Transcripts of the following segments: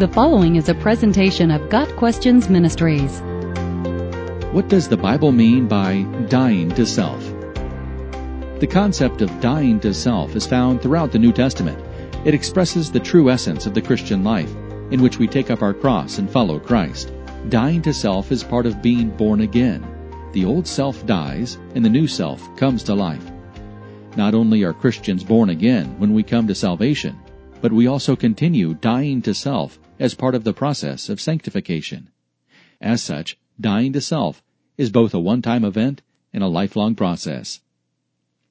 The following is a presentation of Got Questions Ministries. What does the Bible mean by dying to self? The concept of dying to self is found throughout the New Testament. It expresses the true essence of the Christian life, in which we take up our cross and follow Christ. Dying to self is part of being born again. The old self dies, and the new self comes to life. Not only are Christians born again when we come to salvation, but we also continue dying to self as part of the process of sanctification. As such, dying to self is both a one-time event and a lifelong process.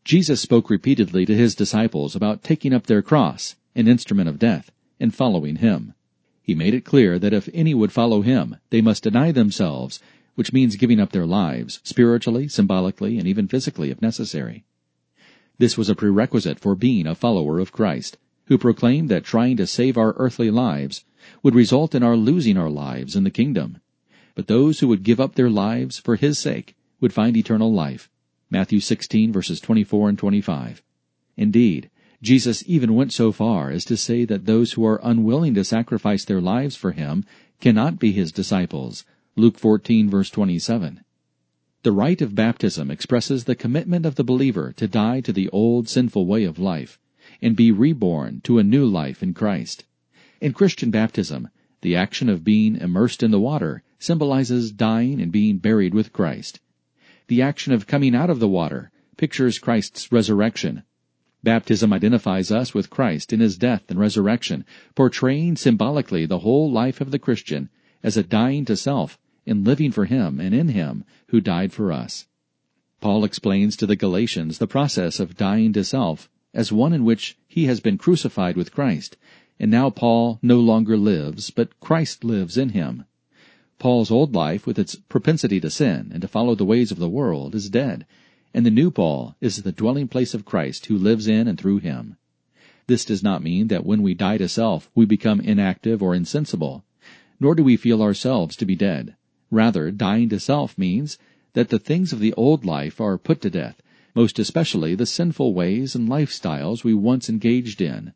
Jesus spoke repeatedly to his disciples about taking up their cross, an instrument of death, and following him. He made it clear that if any would follow him, they must deny themselves, which means giving up their lives, spiritually, symbolically, and even physically if necessary. This was a prerequisite for being a follower of Christ, who proclaimed that trying to save our earthly lives would result in our losing our lives in the kingdom. But those who would give up their lives for his sake would find eternal life. Matthew 16 verses 24 and 25. Indeed, Jesus even went so far as to say that those who are unwilling to sacrifice their lives for him cannot be his disciples. Luke 14 verse 27. The rite of baptism expresses the commitment of the believer to die to the old sinful way of life and be reborn to a new life in Christ. In Christian baptism, the action of being immersed in the water symbolizes dying and being buried with Christ. The action of coming out of the water pictures Christ's resurrection. Baptism identifies us with Christ in his death and resurrection, portraying symbolically the whole life of the Christian as a dying to self and living for him and in him who died for us. Paul explains to the Galatians the process of dying to self as one in which he has been crucified with Christ, and now Paul no longer lives, but Christ lives in him. Paul's old life, with its propensity to sin and to follow the ways of the world, is dead, and the new Paul is the dwelling place of Christ who lives in and through him. This does not mean that when we die to self, we become inactive or insensible, nor do we feel ourselves to be dead. Rather, dying to self means that the things of the old life are put to death, most especially the sinful ways and lifestyles we once engaged in.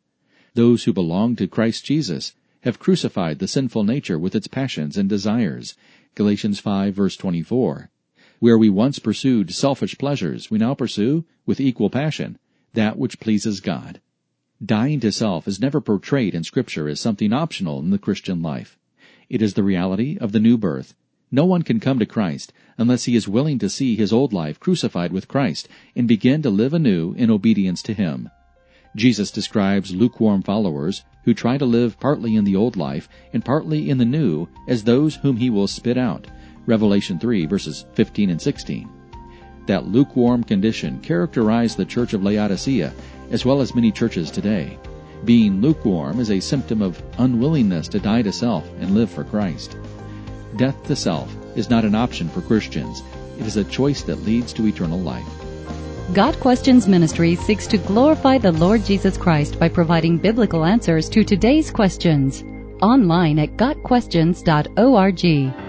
Those who belong to Christ Jesus have crucified the sinful nature with its passions and desires. Galatians 5 verse 24. Where we once pursued selfish pleasures, we now pursue, with equal passion, that which pleases God. Dying to self is never portrayed in Scripture as something optional in the Christian life. It is the reality of the new birth, no one can come to Christ unless he is willing to see his old life crucified with Christ and begin to live anew in obedience to him. Jesus describes lukewarm followers who try to live partly in the old life and partly in the new as those whom he will spit out. Revelation 3 verses 15 and 16. That lukewarm condition characterized the church of Laodicea as well as many churches today. Being lukewarm is a symptom of unwillingness to die to self and live for Christ. Death to self is not an option for Christians. It is a choice that leads to eternal life. Got Questions Ministry seeks to glorify the Lord Jesus Christ by providing biblical answers to today's questions. Online at GotQuestions.org.